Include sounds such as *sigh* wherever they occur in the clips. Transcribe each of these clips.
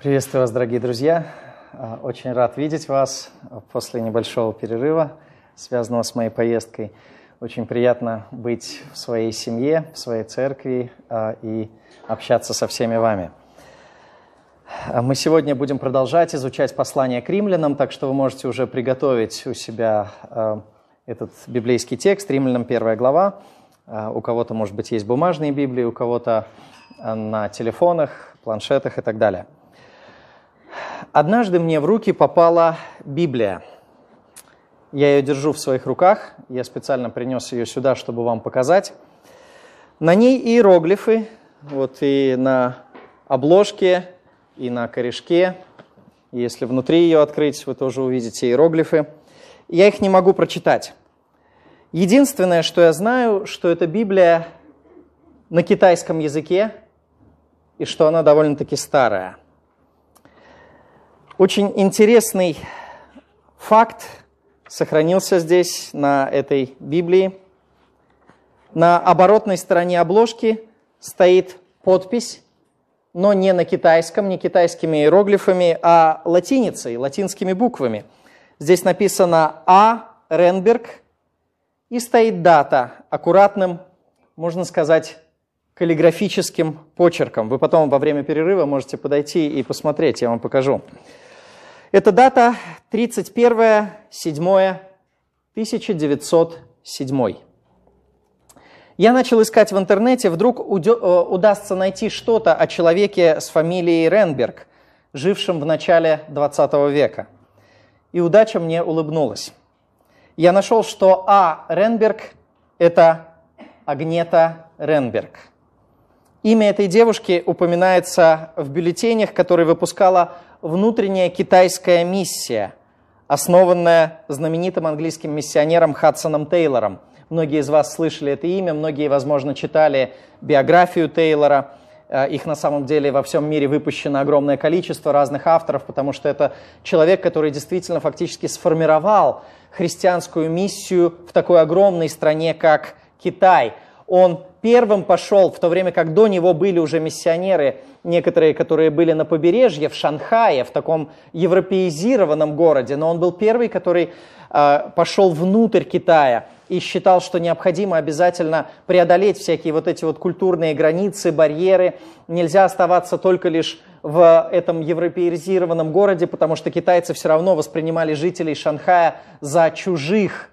Приветствую вас, дорогие друзья. А, очень рад видеть вас после небольшого перерыва, связанного с моей поездкой. Очень приятно быть в своей семье, в своей церкви а, и общаться со всеми вами. А, мы сегодня будем продолжать изучать послание к римлянам, так что вы можете уже приготовить у себя этот библейский текст, римлянам первая глава. У кого-то, может быть, есть бумажные Библии, у кого-то на телефонах, планшетах и так далее – Однажды мне в руки попала Библия. Я ее держу в своих руках. Я специально принес ее сюда, чтобы вам показать. На ней иероглифы, вот и на обложке, и на корешке. Если внутри ее открыть, вы тоже увидите иероглифы. Я их не могу прочитать. Единственное, что я знаю, что эта Библия на китайском языке, и что она довольно-таки старая – очень интересный факт сохранился здесь, на этой Библии. На оборотной стороне обложки стоит подпись, но не на китайском, не китайскими иероглифами, а латиницей, латинскими буквами. Здесь написано А. Ренберг и стоит дата аккуратным, можно сказать, каллиграфическим почерком. Вы потом во время перерыва можете подойти и посмотреть, я вам покажу. Эта дата 31.07.1907. Я начал искать в интернете, вдруг э, удастся найти что-то о человеке с фамилией Ренберг, жившем в начале 20 века. И удача мне улыбнулась. Я нашел, что А. Ренберг – это Агнета Ренберг. Имя этой девушки упоминается в бюллетенях, которые выпускала внутренняя китайская миссия, основанная знаменитым английским миссионером Хадсоном Тейлором. Многие из вас слышали это имя, многие, возможно, читали биографию Тейлора. Э, их на самом деле во всем мире выпущено огромное количество разных авторов, потому что это человек, который действительно фактически сформировал христианскую миссию в такой огромной стране, как Китай. Он первым пошел, в то время как до него были уже миссионеры, некоторые, которые были на побережье, в Шанхае, в таком европеизированном городе, но он был первый, который э, пошел внутрь Китая и считал, что необходимо обязательно преодолеть всякие вот эти вот культурные границы, барьеры. Нельзя оставаться только лишь в этом европеизированном городе, потому что китайцы все равно воспринимали жителей Шанхая за чужих.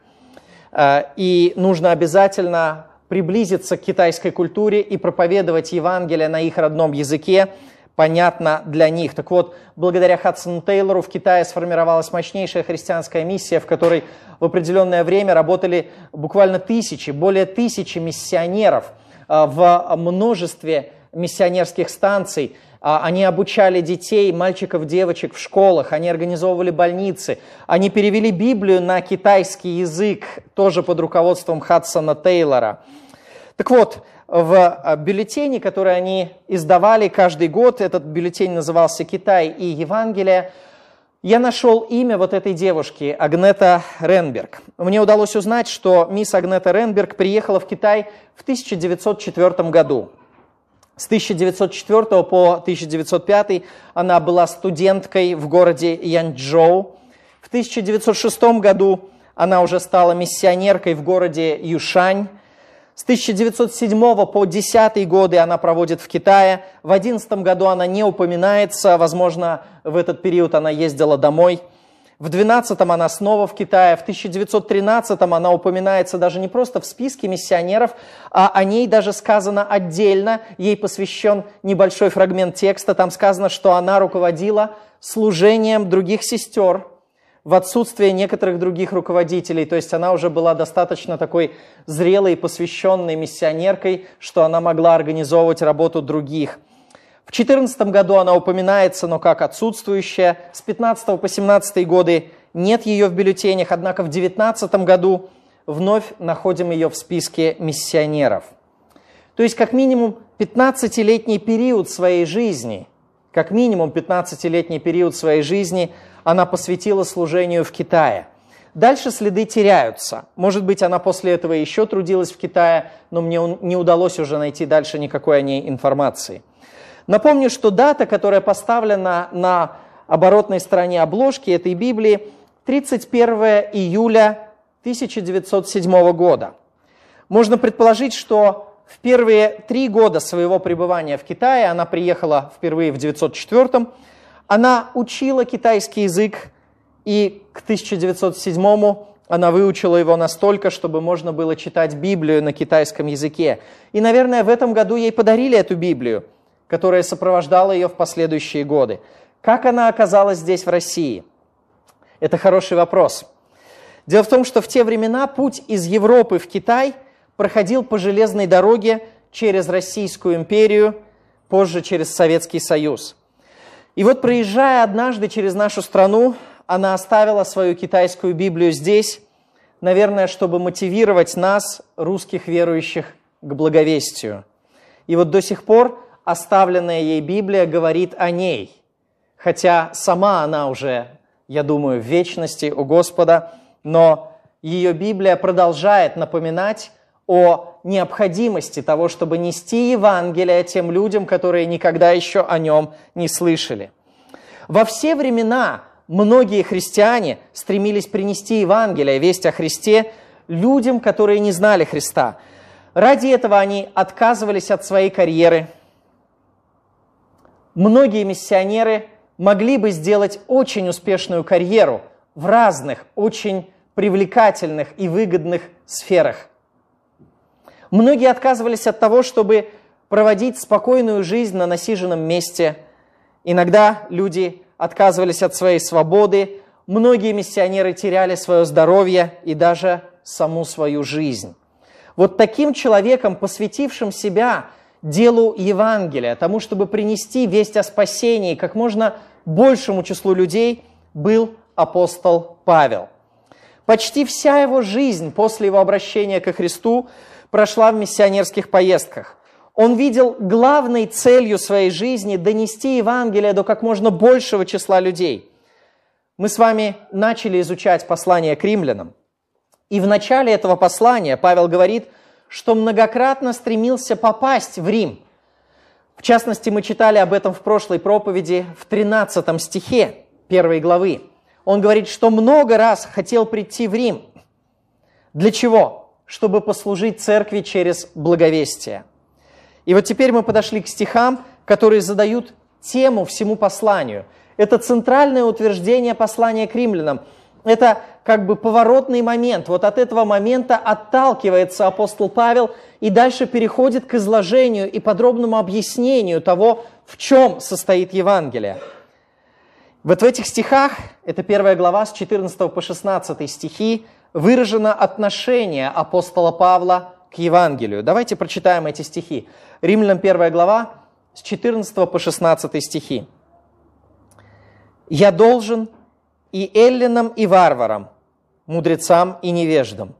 Э, и нужно обязательно приблизиться к китайской культуре и проповедовать Евангелие на их родном языке, понятно для них. Так вот, благодаря Хадсону Тейлору в Китае сформировалась мощнейшая христианская миссия, в которой в определенное время работали буквально тысячи, более тысячи миссионеров а, в множестве миссионерских станций. А, они обучали детей, мальчиков, девочек в школах, они организовывали больницы, они перевели Библию на китайский язык, тоже под руководством Хадсона Тейлора. Так вот, в а, бюллетене, который они издавали каждый год, этот бюллетень назывался «Китай и Евангелие», я нашел имя вот этой девушки, Агнета Ренберг. Мне удалось узнать, что мисс Агнета Ренберг приехала в Китай в 1904 году. С 1904 по 1905 она была студенткой в городе Янчжоу. В 1906 году она уже стала миссионеркой в городе Юшань. С 1907 по 10 годы она проводит в Китае. В 11 году она не упоминается, возможно, в этот период она ездила домой. В 12-м она снова в Китае, в 1913-м она упоминается даже не просто в списке миссионеров, а о ней даже сказано отдельно, ей посвящен небольшой фрагмент текста, там сказано, что она руководила служением других сестер, в отсутствие некоторых других руководителей. То есть она уже была достаточно такой зрелой посвященной миссионеркой, что она могла организовывать работу других. В 14 году она упоминается, но как отсутствующая. С 15 по 17 годы нет ее в бюллетенях, однако в 19 году вновь находим ее в списке миссионеров. То есть как минимум 15-летний период своей жизни, как минимум 15-летний период своей жизни – она посвятила служению в Китае. Дальше следы теряются. Может быть, она после этого еще трудилась в Китае, но мне не удалось уже найти дальше никакой о ней информации. Напомню, что дата, которая поставлена на оборотной стороне обложки этой Библии, 31 июля 1907 года. Можно предположить, что в первые три года своего пребывания в Китае, она приехала впервые в 1904 она учила китайский язык, и к 1907 она выучила его настолько, чтобы можно было читать Библию на китайском языке. И, наверное, в этом году ей подарили эту Библию, которая сопровождала ее в последующие годы. Как она оказалась здесь, в России? Это хороший вопрос. Дело в том, что в те времена путь из Европы в Китай проходил по железной дороге через Российскую империю, позже через Советский Союз. И вот проезжая однажды через нашу страну, она оставила свою китайскую Библию здесь, наверное, чтобы мотивировать нас, русских верующих, к благовестию. И вот до сих пор оставленная ей Библия говорит о ней, хотя сама она уже, я думаю, в вечности у Господа, но ее Библия продолжает напоминать о необходимости того, чтобы нести Евангелие тем людям, которые никогда еще о нем не слышали. Во все времена многие христиане стремились принести Евангелие, весть о Христе людям, которые не знали Христа. Ради этого они отказывались от своей карьеры. Многие миссионеры могли бы сделать очень успешную карьеру в разных, очень привлекательных и выгодных сферах. Многие отказывались от того, чтобы проводить спокойную жизнь на насиженном месте. Иногда люди отказывались от своей свободы, многие миссионеры теряли свое здоровье и даже саму свою жизнь. Вот таким человеком, посвятившим себя делу Евангелия, тому, чтобы принести весть о спасении как можно большему числу людей, был апостол Павел. Почти вся его жизнь после его обращения ко Христу прошла в миссионерских поездках. Он видел главной целью своей жизни донести Евангелие до как можно большего числа людей. Мы с вами начали изучать послание к римлянам. И в начале этого послания Павел говорит, что многократно стремился попасть в Рим. В частности, мы читали об этом в прошлой проповеди в 13 стихе первой главы. Он говорит, что много раз хотел прийти в Рим. Для чего? Чтобы послужить церкви через благовестие. И вот теперь мы подошли к стихам, которые задают тему всему посланию. Это центральное утверждение послания к римлянам. Это как бы поворотный момент. Вот от этого момента отталкивается апостол Павел и дальше переходит к изложению и подробному объяснению того, в чем состоит Евангелие. Вот в этих стихах, это первая глава с 14 по 16 стихи, выражено отношение апостола Павла к Евангелию. Давайте прочитаем эти стихи. Римлянам 1 глава с 14 по 16 стихи. «Я должен и эллинам, и варварам, мудрецам и невеждам.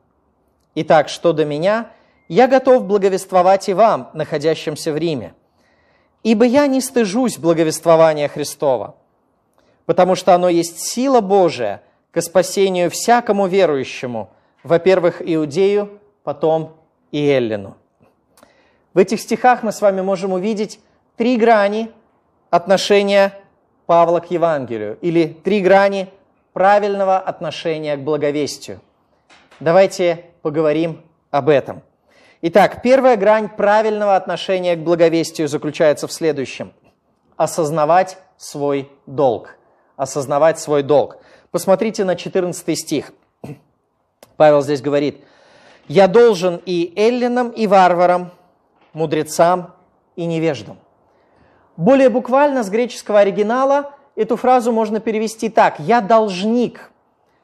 Итак, что до меня, я готов благовествовать и вам, находящимся в Риме. Ибо я не стыжусь благовествования Христова, потому что оно есть сила Божия к спасению всякому верующему, во-первых, иудею, потом и эллину». В этих стихах мы с вами можем увидеть три грани отношения Павла к Евангелию или три грани правильного отношения к благовестию. Давайте поговорим об этом. Итак, первая грань правильного отношения к благовестию заключается в следующем. Осознавать свой долг. Осознавать свой долг. Посмотрите на 14 стих. Павел здесь говорит, «Я должен и эллинам, и варварам, мудрецам и невеждам. Более буквально с греческого оригинала эту фразу можно перевести так «я должник».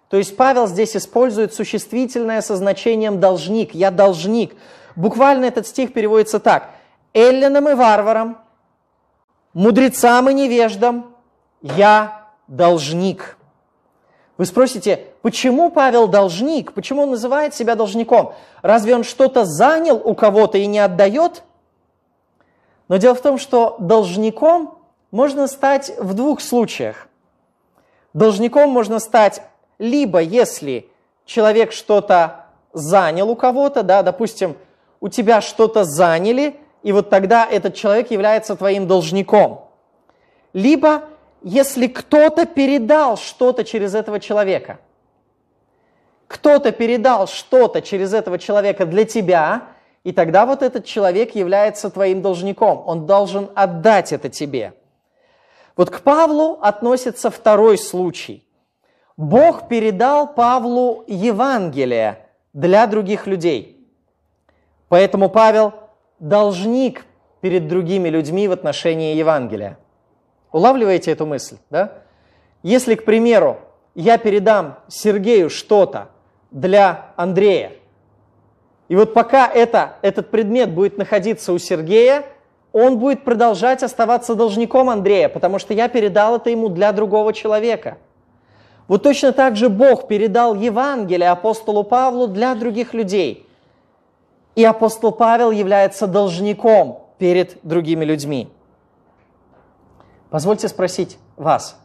То есть Павел здесь использует существительное со значением «должник», «я должник». Буквально этот стих переводится так «эллинам и варварам, мудрецам и невеждам, я должник». Вы спросите, почему Павел должник? Почему он называет себя должником? Разве он что-то занял у кого-то и не отдает? Но дело в том, что должником можно стать в двух случаях. Должником можно стать либо если человек что-то занял у кого-то, да, допустим, у тебя что-то заняли, и вот тогда этот человек является твоим должником. Либо если кто-то передал что-то через этого человека. Кто-то передал что-то через этого человека для тебя, и тогда вот этот человек является твоим должником. Он должен отдать это тебе. Вот к Павлу относится второй случай. Бог передал Павлу Евангелие для других людей. Поэтому Павел должник перед другими людьми в отношении Евангелия. Улавливаете эту мысль, да? Если, к примеру, я передам Сергею что-то для Андрея, и вот пока это, этот предмет будет находиться у Сергея, он будет продолжать оставаться должником Андрея, потому что я передал это ему для другого человека. Вот точно так же Бог передал Евангелие апостолу Павлу для других людей. И апостол Павел является должником перед другими людьми. Позвольте спросить вас,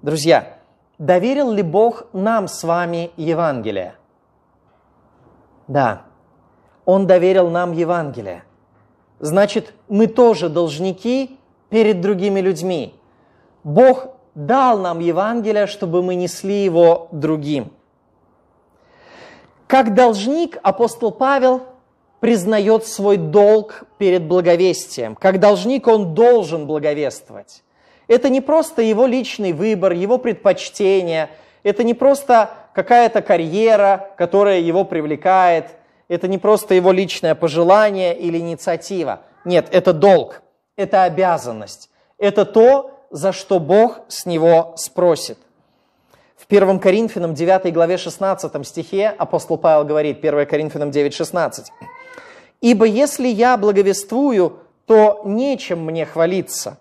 друзья, доверил ли Бог нам с вами Евангелие? Да, Он доверил нам Евангелие. Значит, мы тоже должники перед другими людьми. Бог дал нам Евангелие, чтобы мы несли его другим. Как должник апостол Павел признает свой долг перед благовестием. Как должник он должен благовествовать. Это не просто его личный выбор, его предпочтение, это не просто какая-то карьера, которая его привлекает, это не просто его личное пожелание или инициатива. Нет, это долг, это обязанность, это то, за что Бог с него спросит. В 1 Коринфянам 9 главе 16 стихе апостол Павел говорит, 1 Коринфянам 9, 16, «Ибо если я благовествую, то нечем мне хвалиться,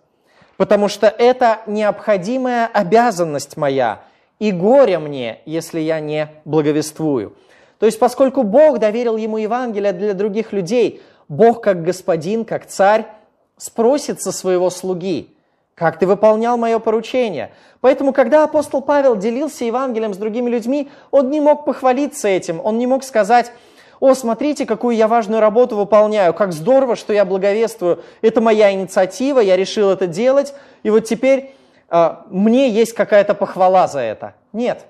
потому что это необходимая обязанность моя, и горе мне, если я не благовествую. То есть, поскольку Бог доверил ему Евангелие для других людей, Бог как господин, как царь, спросит со своего слуги, как ты выполнял мое поручение. Поэтому, когда апостол Павел делился Евангелием с другими людьми, он не мог похвалиться этим, он не мог сказать, о, смотрите, какую я важную работу выполняю, как здорово, что я благовествую, это моя инициатива, я решил это делать, и вот теперь э, мне есть какая-то похвала за это. Нет.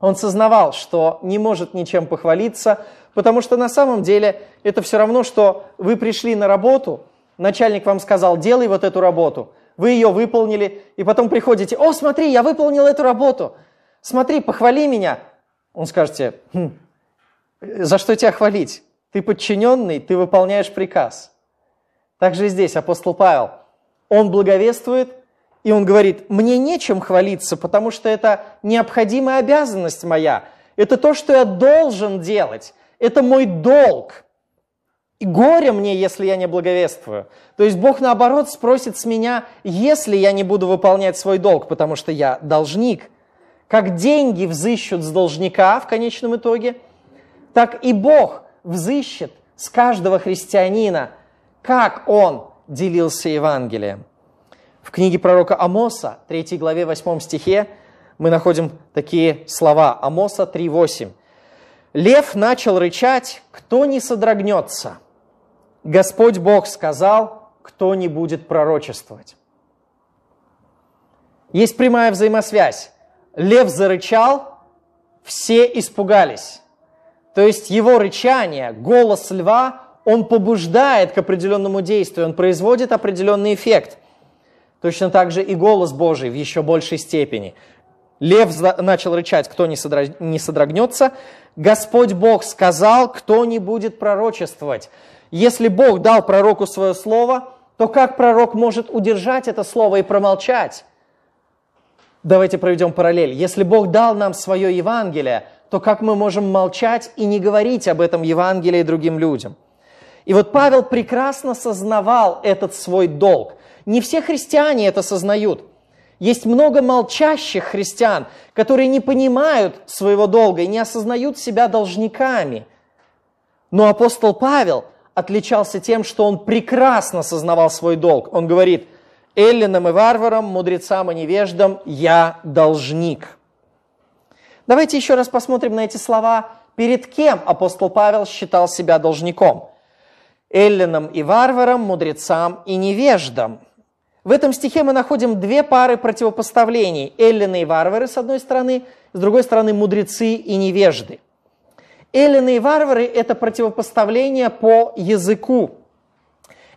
Он сознавал, что не может ничем похвалиться, потому что на самом деле это все равно, что вы пришли на работу, начальник вам сказал, делай вот эту работу, вы ее выполнили, и потом приходите, о, смотри, я выполнил эту работу, смотри, похвали меня. Он скажет хм, за что тебя хвалить? Ты подчиненный, ты выполняешь приказ. Также и здесь апостол Павел, он благовествует, и он говорит, мне нечем хвалиться, потому что это необходимая обязанность моя. Это то, что я должен делать. Это мой долг. И горе мне, если я не благовествую. То есть Бог, наоборот, спросит с меня, если я не буду выполнять свой долг, потому что я должник. Как деньги взыщут с должника в конечном итоге – так и Бог взыщет с каждого христианина, как он делился Евангелием. В книге пророка Амоса, 3 главе 8 стихе, мы находим такие слова. Амоса 3.8. «Лев начал рычать, кто не содрогнется. Господь Бог сказал, кто не будет пророчествовать». Есть прямая взаимосвязь. Лев зарычал, все испугались. То есть его рычание, голос льва, он побуждает к определенному действию, он производит определенный эффект. Точно так же и голос Божий в еще большей степени. Лев начал рычать, кто не содрогнется. Господь Бог сказал, кто не будет пророчествовать. Если Бог дал пророку свое слово, то как пророк может удержать это слово и промолчать? Давайте проведем параллель. Если Бог дал нам свое Евангелие – то как мы можем молчать и не говорить об этом Евангелии другим людям? И вот Павел прекрасно сознавал этот свой долг. Не все христиане это сознают. Есть много молчащих христиан, которые не понимают своего долга и не осознают себя должниками. Но апостол Павел отличался тем, что он прекрасно сознавал свой долг. Он говорит, эллинам и варварам, мудрецам и невеждам я должник. Давайте еще раз посмотрим на эти слова. Перед кем апостол Павел считал себя должником? эллинам и варварам, мудрецам и невеждам. В этом стихе мы находим две пары противопоставлений. Эллины и варвары с одной стороны, с другой стороны мудрецы и невежды. Эллины и варвары – это противопоставление по языку.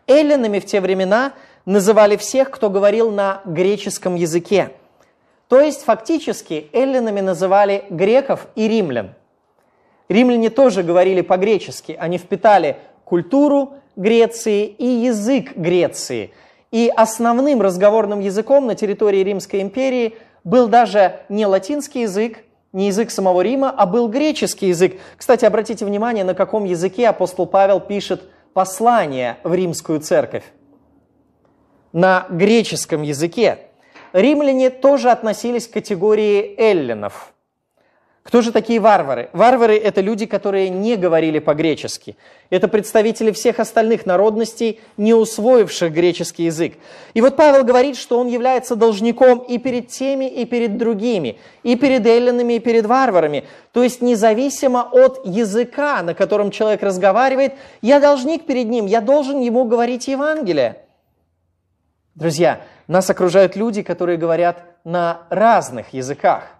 Эллинами в те времена называли всех, кто говорил на греческом языке. То есть фактически эллинами называли греков и римлян. Римляне тоже говорили по-гречески, они впитали культуру Греции и язык Греции. И основным разговорным языком на территории Римской империи был даже не латинский язык, не язык самого Рима, а был греческий язык. Кстати, обратите внимание, на каком языке апостол Павел пишет послание в римскую церковь. На греческом языке. Римляне тоже относились к категории эллинов – кто же такие варвары? Варвары – это люди, которые не говорили по-гречески. Это представители всех остальных народностей, не усвоивших греческий язык. И вот Павел говорит, что он является должником и перед теми, и перед другими, и перед эллинами, и перед варварами. То есть независимо от языка, на котором человек разговаривает, я должник перед ним, я должен ему говорить Евангелие. Друзья, нас окружают люди, которые говорят на разных языках.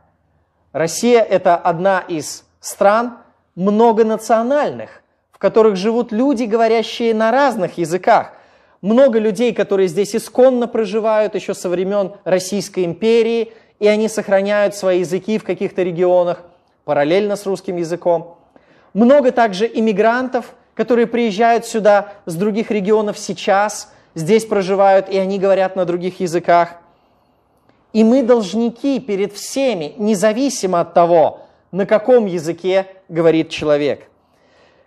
Россия – это одна из стран многонациональных, в которых живут люди, говорящие на разных языках. Много людей, которые здесь исконно проживают еще со времен Российской империи, и они сохраняют свои языки в каких-то регионах параллельно с русским языком. Много также иммигрантов, которые приезжают сюда с других регионов сейчас, здесь проживают, и они говорят на других языках – и мы должники перед всеми, независимо от того, на каком языке говорит человек.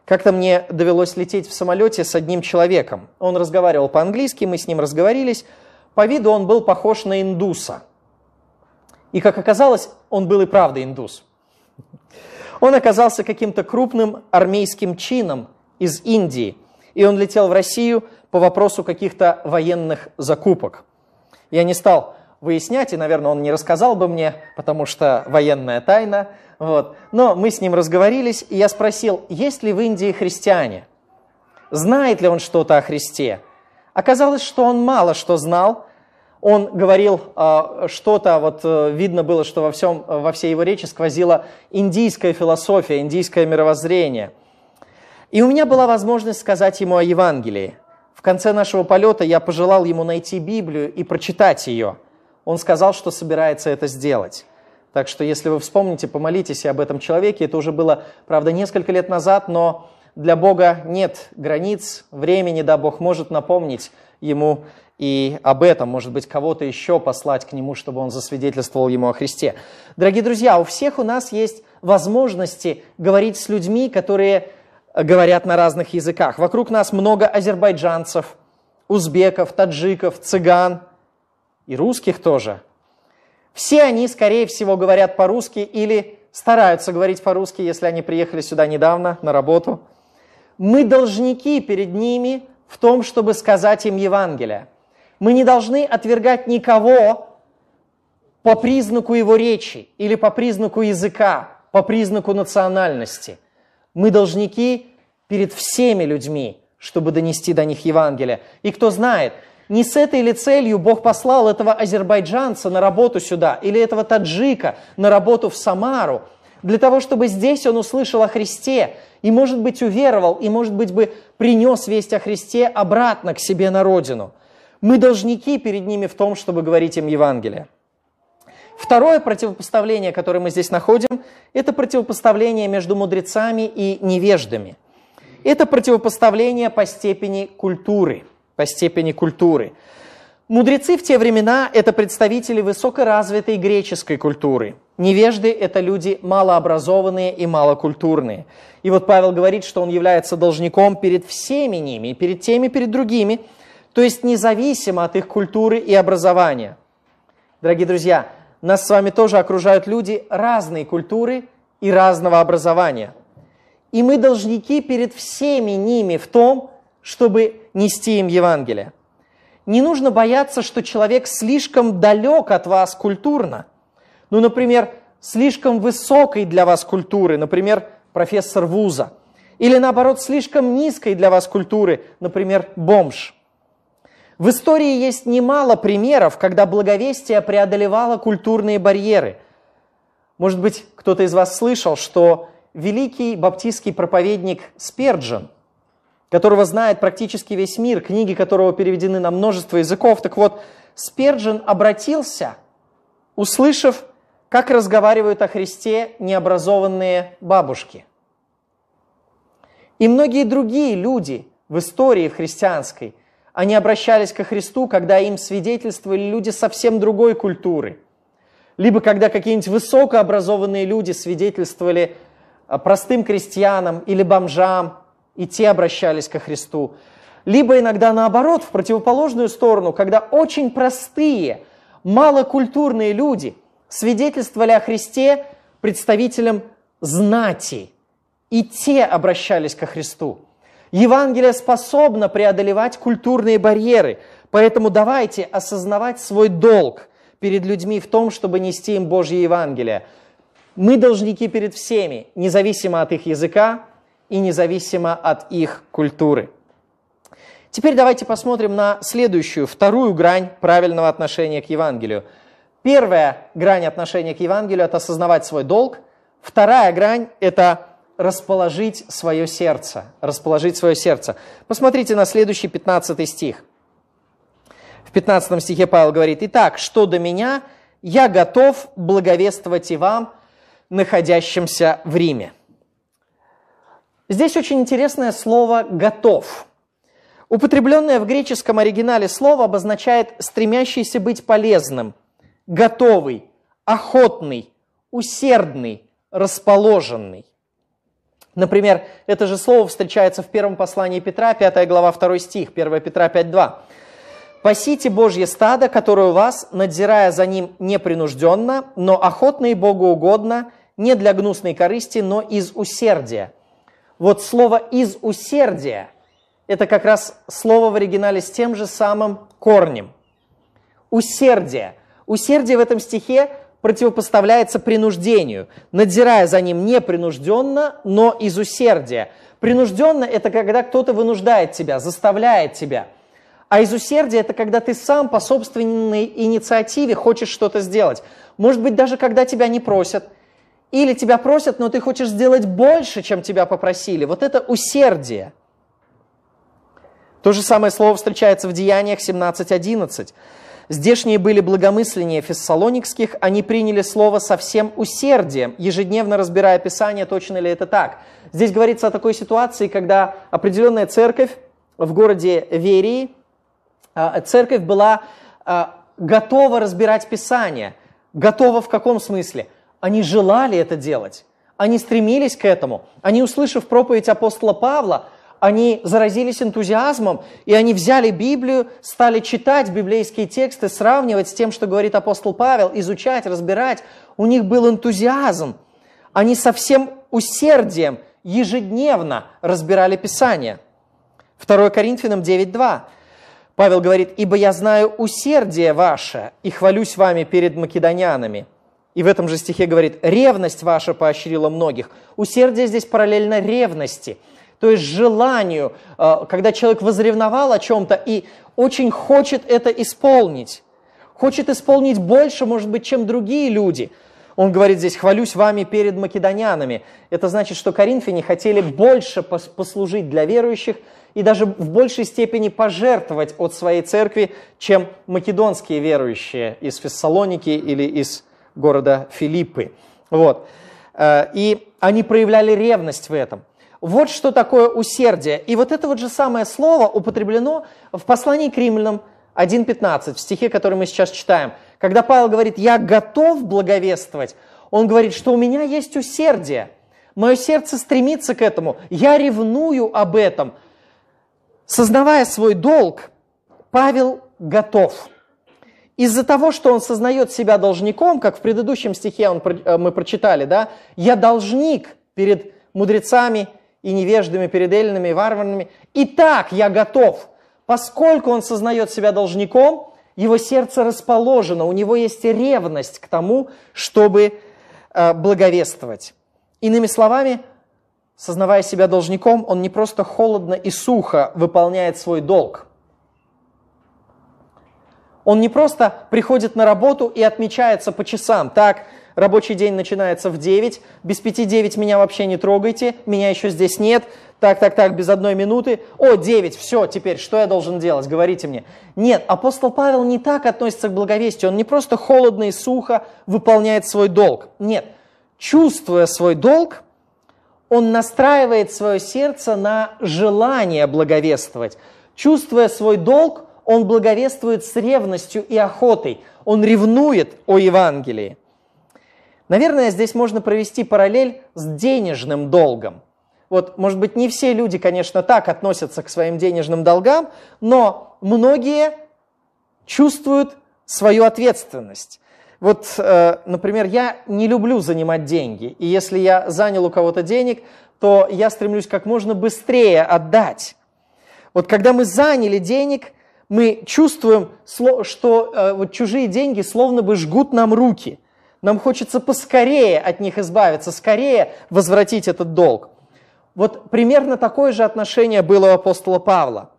Как-то мне довелось лететь в самолете с одним человеком. Он разговаривал по-английски, мы с ним разговорились. По виду он был похож на индуса. И, как оказалось, он был и правда индус. Он оказался каким-то крупным армейским чином из Индии, и он летел в Россию по вопросу каких-то военных закупок. Я не стал выяснять, и, наверное, он не рассказал бы мне, потому что военная тайна. Вот. Но мы с ним разговорились, и я спросил, есть ли в Индии христиане? Знает ли он что-то о Христе? Оказалось, что он мало что знал. Он говорил э, что-то, вот э, видно было, что во, всем, во всей его речи сквозила индийская философия, индийское мировоззрение. И у меня была возможность сказать ему о Евангелии. В конце нашего полета я пожелал ему найти Библию и прочитать ее – он сказал, что собирается это сделать. Так что, если вы вспомните, помолитесь об этом человеке. Это уже было, правда, несколько лет назад, но для Бога нет границ, времени, да, Бог может напомнить ему и об этом, может быть, кого-то еще послать к нему, чтобы он засвидетельствовал ему о Христе. Дорогие друзья, у всех у нас есть возможности говорить с людьми, которые говорят на разных языках. Вокруг нас много азербайджанцев, узбеков, таджиков, цыган – и русских тоже. Все они, скорее всего, говорят по-русски или стараются говорить по-русски, если они приехали сюда недавно на работу. Мы должники перед ними в том, чтобы сказать им Евангелие. Мы не должны отвергать никого по признаку его речи или по признаку языка, по признаку национальности. Мы должники перед всеми людьми, чтобы донести до них Евангелие. И кто знает, не с этой ли целью Бог послал этого азербайджанца на работу сюда или этого таджика на работу в Самару, для того, чтобы здесь он услышал о Христе и, может быть, уверовал, и, может быть, бы принес весть о Христе обратно к себе на родину. Мы должники перед ними в том, чтобы говорить им Евангелие. Второе противопоставление, которое мы здесь находим, это противопоставление между мудрецами и невеждами. Это противопоставление по степени культуры – по степени культуры. Мудрецы в те времена – это представители высокоразвитой греческой культуры. Невежды – это люди малообразованные и малокультурные. И вот Павел говорит, что он является должником перед всеми ними, перед теми, перед другими, то есть независимо от их культуры и образования. Дорогие друзья, нас с вами тоже окружают люди разной культуры и разного образования. И мы должники перед всеми ними в том, чтобы нести им Евангелие. Не нужно бояться, что человек слишком далек от вас культурно. Ну, например, слишком высокой для вас культуры, например, профессор вуза. Или наоборот, слишком низкой для вас культуры, например, бомж. В истории есть немало примеров, когда благовестие преодолевало культурные барьеры. Может быть, кто-то из вас слышал, что великий баптистский проповедник Сперджен, которого знает практически весь мир, книги которого переведены на множество языков, так вот, Сперджен обратился, услышав, как разговаривают о Христе необразованные бабушки. И многие другие люди в истории в христианской, они обращались ко Христу, когда им свидетельствовали люди совсем другой культуры. Либо когда какие-нибудь высокообразованные люди свидетельствовали простым крестьянам или бомжам, и те обращались ко Христу. Либо иногда наоборот, в противоположную сторону, когда очень простые, малокультурные люди свидетельствовали о Христе представителям знати, и те обращались ко Христу. Евангелие способно преодолевать культурные барьеры, поэтому давайте осознавать свой долг перед людьми в том, чтобы нести им Божье Евангелие. Мы должники перед всеми, независимо от их языка и независимо от их культуры. Теперь давайте посмотрим на следующую, вторую грань правильного отношения к Евангелию. Первая грань отношения к Евангелию – это осознавать свой долг. Вторая грань – это расположить свое сердце. Расположить свое сердце. Посмотрите на следующий 15 стих. В 15 стихе Павел говорит, «Итак, что до меня, я готов благовествовать и вам, находящимся в Риме». Здесь очень интересное слово «готов». Употребленное в греческом оригинале слово обозначает стремящийся быть полезным, готовый, охотный, усердный, расположенный. Например, это же слово встречается в первом послании Петра, 5 глава, 2 стих, 1 Петра 5.2. «Пасите Божье стадо, которое у вас, надзирая за ним непринужденно, но охотно и Богу угодно, не для гнусной корысти, но из усердия». Вот слово «из усердия» это как раз слово в оригинале с тем же самым корнем. Усердие. Усердие в этом стихе противопоставляется принуждению, надзирая за ним непринужденно, но из усердия. Принужденно – это когда кто-то вынуждает тебя, заставляет тебя. А из усердия – это когда ты сам по собственной инициативе хочешь что-то сделать. Может быть, даже когда тебя не просят. Или тебя просят, но ты хочешь сделать больше, чем тебя попросили. Вот это усердие – то же самое слово встречается в Деяниях 17.11. Здешние были благомысленнее фессалоникских, они приняли слово со всем усердием, ежедневно разбирая Писание, точно ли это так. Здесь говорится о такой ситуации, когда определенная церковь в городе Верии, а, церковь была а, готова разбирать Писание. Готова в каком смысле? Они желали это делать. Они стремились к этому. Они, услышав проповедь апостола Павла, они заразились энтузиазмом, и они взяли Библию, стали читать библейские тексты, сравнивать с тем, что говорит апостол Павел, изучать, разбирать. У них был энтузиазм. Они со всем усердием ежедневно разбирали Писание. 2 Коринфянам 9.2. Павел говорит, «Ибо я знаю усердие ваше и хвалюсь вами перед македонянами». И в этом же стихе говорит, «Ревность ваша поощрила многих». Усердие здесь параллельно ревности – то есть желанию, э, когда человек возревновал о чем-то и очень хочет это исполнить, хочет исполнить больше, может быть, чем другие люди. Он говорит здесь, хвалюсь вами перед македонянами. Это значит, что коринфяне хотели больше послужить для верующих и даже в большей степени пожертвовать от своей церкви, чем македонские верующие из Фессалоники или из города Филиппы. Вот. Э, и они проявляли ревность в этом. Вот что такое усердие. И вот это вот же самое слово употреблено в послании к римлянам 1.15, в стихе, который мы сейчас читаем. Когда Павел говорит «я готов благовествовать», он говорит, что у меня есть усердие. Мое сердце стремится к этому. Я ревную об этом. Сознавая свой долг, Павел готов. Из-за того, что он сознает себя должником, как в предыдущем стихе он, э, мы прочитали, да, я должник перед мудрецами и невеждами, перед эллинами и варварами. И так я готов. Поскольку он сознает себя должником, его сердце расположено, у него есть ревность к тому, чтобы э, благовествовать. Иными словами, сознавая себя должником, он не просто холодно и сухо выполняет свой долг. Он не просто приходит на работу и отмечается по часам. Так, рабочий день начинается в 9, без 5-9 меня вообще не трогайте, меня еще здесь нет, так, так, так, без одной минуты, о, 9, все, теперь, что я должен делать, говорите мне. Нет, апостол Павел не так относится к благовестию, он не просто холодно и сухо выполняет свой долг. Нет, чувствуя свой долг, он настраивает свое сердце на желание благовествовать. Чувствуя свой долг, он благовествует с ревностью и охотой. Он ревнует о Евангелии. Наверное, здесь можно провести параллель с денежным долгом. Вот, может быть, не все люди, конечно, так относятся к своим денежным долгам, но многие чувствуют свою ответственность. Вот, э, например, я не люблю занимать деньги, и если я занял у кого-то денег, то я стремлюсь как можно быстрее отдать. Вот когда мы заняли денег, мы чувствуем, что э, вот чужие деньги словно бы жгут нам руки. Нам хочется поскорее от них избавиться, скорее возвратить этот долг. Вот примерно такое же отношение было у апостола Павла.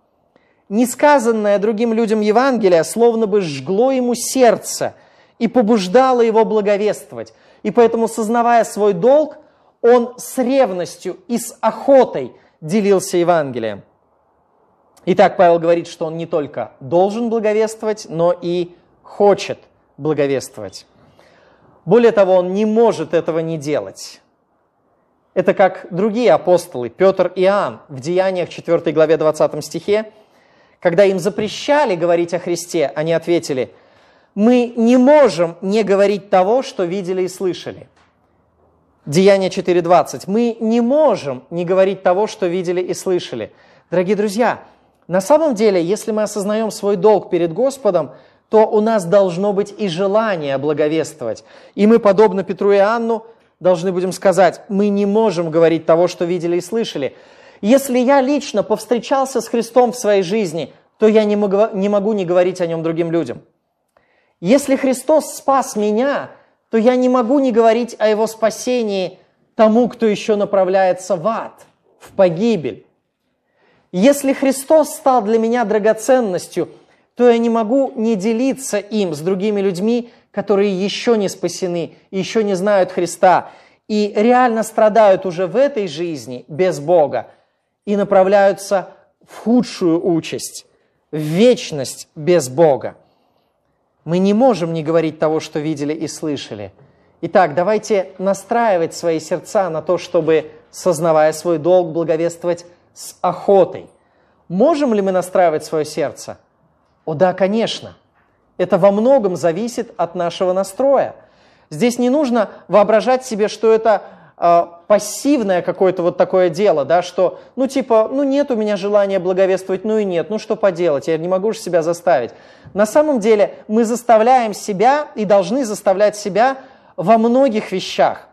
Несказанное другим людям Евангелие словно бы жгло ему сердце и побуждало его благовествовать. И поэтому, сознавая свой долг, он с ревностью и с охотой делился Евангелием. Итак, Павел говорит, что он не только должен благовествовать, но и хочет благовествовать. Более того, он не может этого не делать. Это как другие апостолы, Петр и Иоанн, в Деяниях 4 главе 20 стихе, когда им запрещали говорить о Христе, они ответили, мы не можем не говорить того, что видели и слышали. Деяние 4.20. Мы не можем не говорить того, что видели и слышали. Дорогие друзья, на самом деле, если мы осознаем свой долг перед Господом, то у нас должно быть и желание благовествовать. И мы, подобно Петру и Анну, должны будем сказать, мы не можем говорить того, что видели и слышали. Если я лично повстречался с Христом в своей жизни, то я не могу не, могу не говорить о нем другим людям. Если Христос спас меня, то я не могу не говорить о Его спасении тому, кто еще направляется в ад, в погибель. Если Христос стал для меня драгоценностью, то я не могу не делиться им с другими людьми, которые еще не спасены, еще не знают Христа и реально страдают уже в этой жизни без Бога и направляются в худшую участь, в вечность без Бога. Мы не можем не говорить того, что видели и слышали. Итак, давайте настраивать свои сердца на то, чтобы, сознавая свой долг, благовествовать с охотой. Можем ли мы настраивать свое сердце? О да, конечно. Это во многом зависит от нашего настроя. Здесь не нужно воображать себе, что это э, пассивное какое-то вот такое дело, да, что, ну, типа, ну, нет у меня желания благовествовать, ну и нет, ну, что поделать, я не могу же себя заставить. На самом деле мы заставляем себя и должны заставлять себя во многих вещах.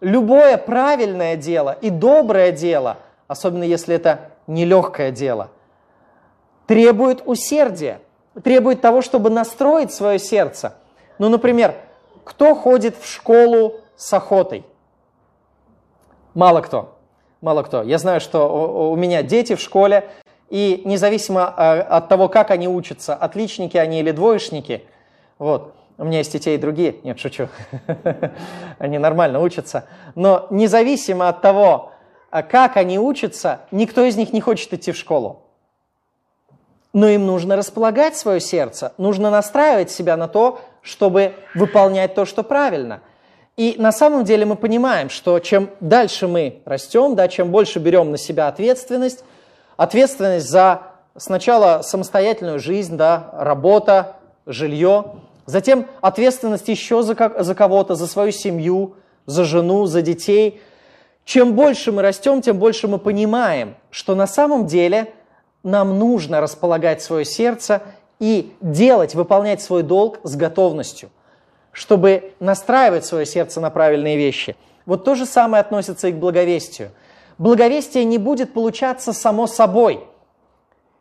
Любое правильное дело и доброе дело, особенно если это нелегкое дело, требует усердия, требует того, чтобы настроить свое сердце. Ну, например, кто ходит в школу с охотой? Мало кто. Мало кто. Я знаю, что у меня дети в школе, и независимо а, от того, как они учатся, отличники они или двоечники, вот, у меня есть те, и другие, нет, шучу, *laughs* они нормально учатся, но независимо от того, как они учатся, никто из них не хочет идти в школу. Но им нужно располагать свое сердце, нужно настраивать себя на то, чтобы выполнять то, что правильно. И на самом деле мы понимаем, что чем дальше мы растем, да, чем больше берем на себя ответственность, ответственность за сначала самостоятельную жизнь, да, работа, жилье, затем ответственность еще за, за кого-то, за свою семью, за жену, за детей – чем больше мы растем, тем больше мы понимаем, что на самом деле нам нужно располагать свое сердце и делать, выполнять свой долг с готовностью, чтобы настраивать свое сердце на правильные вещи. Вот то же самое относится и к благовестию. Благовестие не будет получаться само собой,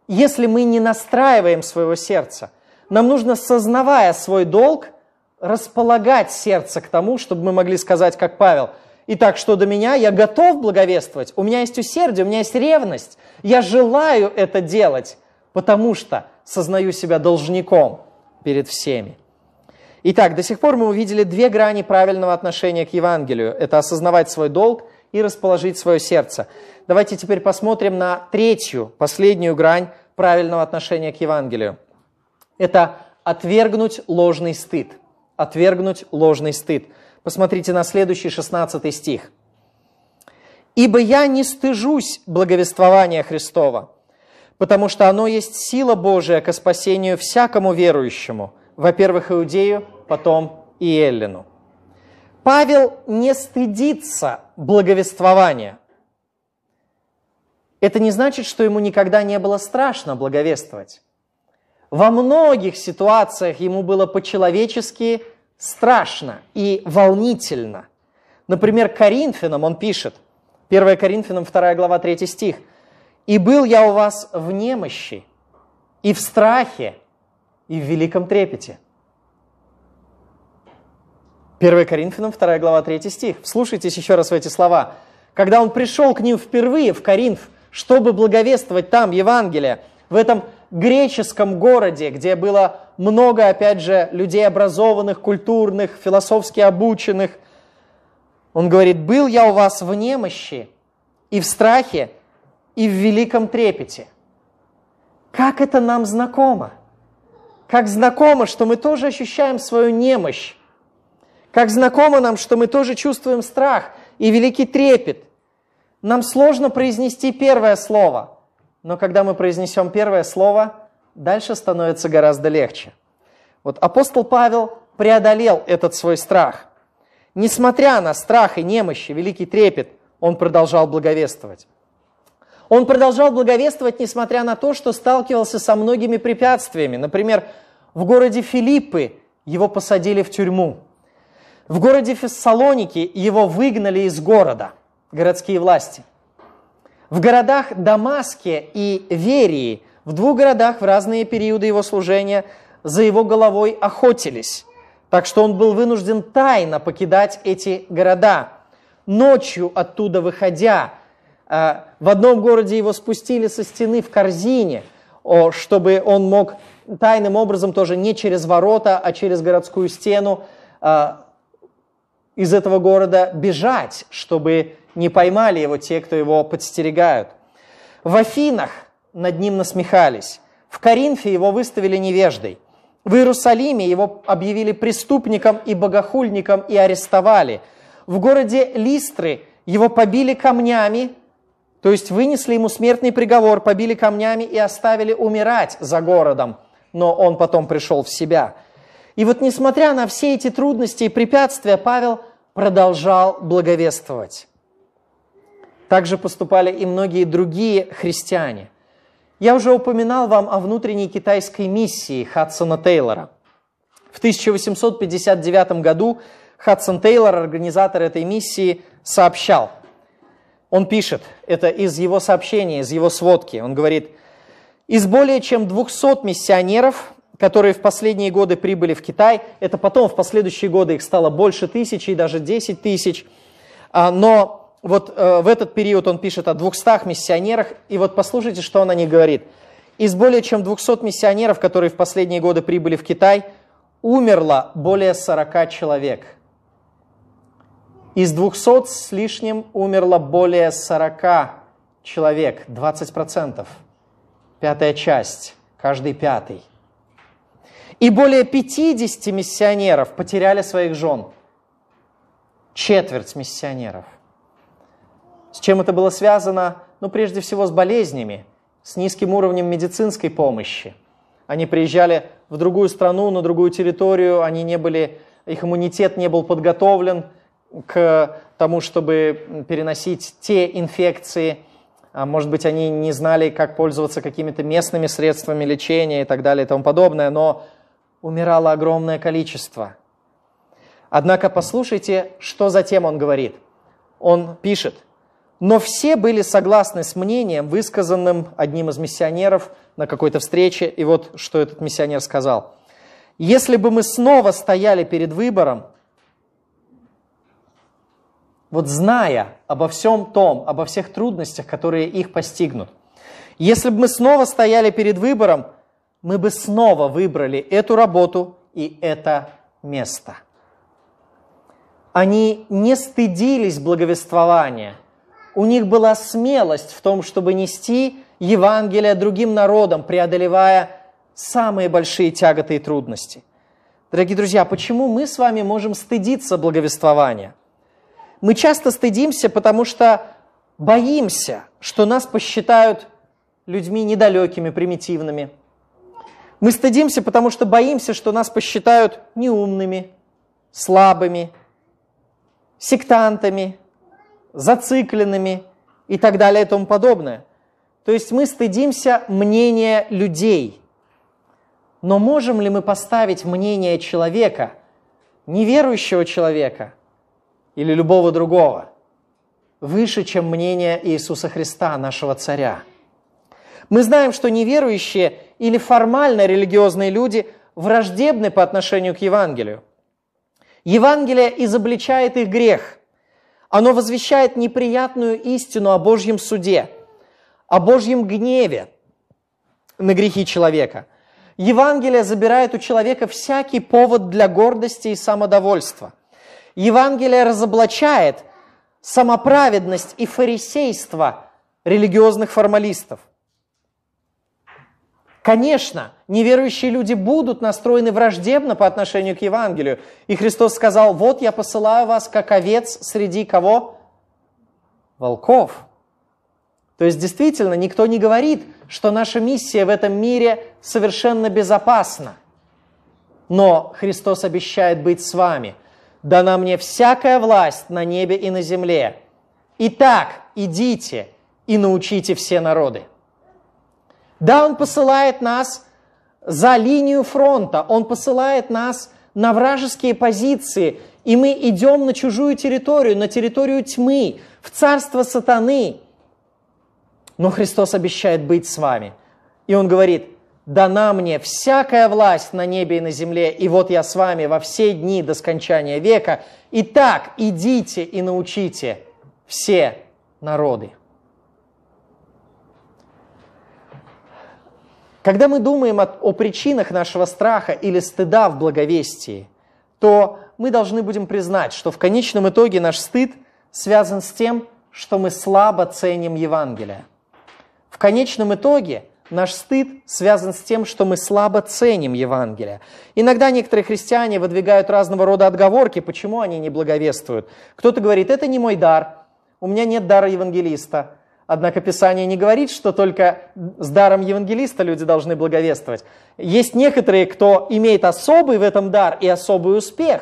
если мы не настраиваем своего сердца. Нам нужно, сознавая свой долг, располагать сердце к тому, чтобы мы могли сказать, как Павел – Итак, что до меня, я готов благовествовать, у меня есть усердие, у меня есть ревность, я желаю это делать, потому что сознаю себя должником перед всеми. Итак, до сих пор мы увидели две грани правильного отношения к Евангелию. Это осознавать свой долг и расположить свое сердце. Давайте теперь посмотрим на третью, последнюю грань правильного отношения к Евангелию. Это отвергнуть ложный стыд. Отвергнуть ложный стыд. Посмотрите на следующий 16 стих. «Ибо я не стыжусь благовествования Христова, потому что оно есть сила Божия ко спасению всякому верующему, во-первых, Иудею, потом и Эллину». Павел не стыдится благовествования. Это не значит, что ему никогда не было страшно благовествовать. Во многих ситуациях ему было по-человечески страшно и волнительно. Например, Коринфянам он пишет, 1 Коринфянам 2 глава 3 стих, «И был я у вас в немощи, и в страхе, и в великом трепете». 1 Коринфянам 2 глава 3 стих. Вслушайтесь еще раз в эти слова. Когда он пришел к ним впервые в Коринф, чтобы благовествовать там Евангелие, в этом греческом городе, где было много, опять же, людей образованных, культурных, философски обученных. Он говорит, был я у вас в немощи и в страхе, и в великом трепете. Как это нам знакомо? Как знакомо, что мы тоже ощущаем свою немощь. Как знакомо нам, что мы тоже чувствуем страх и великий трепет. Нам сложно произнести первое слово, но когда мы произнесем первое слово – дальше становится гораздо легче. Вот апостол Павел преодолел этот свой страх. Несмотря на страх и немощи, великий трепет, он продолжал благовествовать. Он продолжал благовествовать, несмотря на то, что сталкивался со многими препятствиями. Например, в городе Филиппы его посадили в тюрьму. В городе Фессалоники его выгнали из города, городские власти. В городах Дамаске и Верии – в двух городах в разные периоды его служения за его головой охотились. Так что он был вынужден тайно покидать эти города. Ночью оттуда выходя, э, в одном городе его спустили со стены в корзине, чтобы он мог тайным образом тоже не через ворота, а через городскую стену э, из этого города бежать, чтобы не поймали его те, кто его подстерегают. В Афинах над ним насмехались. В Коринфе его выставили невеждой. В Иерусалиме его объявили преступником и богохульником и арестовали. В городе Листры его побили камнями, то есть вынесли ему смертный приговор, побили камнями и оставили умирать за городом. Но он потом пришел в себя. И вот несмотря на все эти трудности и препятствия, Павел продолжал благовествовать. Также поступали и многие другие христиане. Я уже упоминал вам о внутренней китайской миссии Хадсона Тейлора. В 1859 году Хадсон Тейлор, организатор этой миссии, сообщал. Он пишет, это из его сообщения, из его сводки. Он говорит, из более чем 200 миссионеров, которые в последние годы прибыли в Китай, это потом в последующие годы их стало больше тысячи, и даже 10 тысяч, а, но вот э, в этот период он пишет о 200 миссионерах, и вот послушайте, что он о них говорит. Из более чем 200 миссионеров, которые в последние годы прибыли в Китай, умерло более 40 человек. Из 200 с лишним умерло более 40 человек, 20%. Пятая часть, каждый пятый. И более 50 миссионеров потеряли своих жен. Четверть миссионеров – с чем это было связано? Ну, прежде всего, с болезнями, с низким уровнем медицинской помощи. Они приезжали в другую страну, на другую территорию, они не были, их иммунитет не был подготовлен к тому, чтобы переносить те инфекции. А может быть, они не знали, как пользоваться какими-то местными средствами лечения и так далее и тому подобное, но умирало огромное количество. Однако послушайте, что затем он говорит. Он пишет – но все были согласны с мнением, высказанным одним из миссионеров на какой-то встрече. И вот что этот миссионер сказал. Если бы мы снова стояли перед выбором, вот зная обо всем том, обо всех трудностях, которые их постигнут. Если бы мы снова стояли перед выбором, мы бы снова выбрали эту работу и это место. Они не стыдились благовествования. У них была смелость в том, чтобы нести Евангелие другим народам, преодолевая самые большие тяготы и трудности. Дорогие друзья, почему мы с вами можем стыдиться благовествования? Мы часто стыдимся, потому что боимся, что нас посчитают людьми недалекими, примитивными. Мы стыдимся, потому что боимся, что нас посчитают неумными, слабыми, сектантами, зацикленными и так далее и тому подобное. То есть мы стыдимся мнения людей. Но можем ли мы поставить мнение человека, неверующего человека или любого другого, выше, чем мнение Иисуса Христа, нашего Царя? Мы знаем, что неверующие или формально религиозные люди враждебны по отношению к Евангелию. Евангелие изобличает их грех. Оно возвещает неприятную истину о Божьем суде, о Божьем гневе на грехи человека. Евангелие забирает у человека всякий повод для гордости и самодовольства. Евангелие разоблачает самоправедность и фарисейство религиозных формалистов – Конечно, неверующие люди будут настроены враждебно по отношению к Евангелию. И Христос сказал, вот я посылаю вас как овец среди кого? Волков. То есть действительно никто не говорит, что наша миссия в этом мире совершенно безопасна. Но Христос обещает быть с вами. Дана мне всякая власть на небе и на земле. Итак, идите и научите все народы. Да, Он посылает нас за линию фронта, Он посылает нас на вражеские позиции, и мы идем на чужую территорию, на территорию тьмы, в царство сатаны. Но Христос обещает быть с вами. И Он говорит, дана мне всякая власть на небе и на земле, и вот я с вами во все дни до скончания века. Итак, идите и научите все народы. Когда мы думаем о, о причинах нашего страха или стыда в благовестии, то мы должны будем признать, что в конечном итоге наш стыд связан с тем, что мы слабо ценим Евангелие. В конечном итоге наш стыд связан с тем, что мы слабо ценим Евангелие. Иногда некоторые христиане выдвигают разного рода отговорки, почему они не благовествуют. Кто-то говорит, это не мой дар, у меня нет дара евангелиста, Однако Писание не говорит, что только с даром евангелиста люди должны благовествовать. Есть некоторые, кто имеет особый в этом дар и особый успех.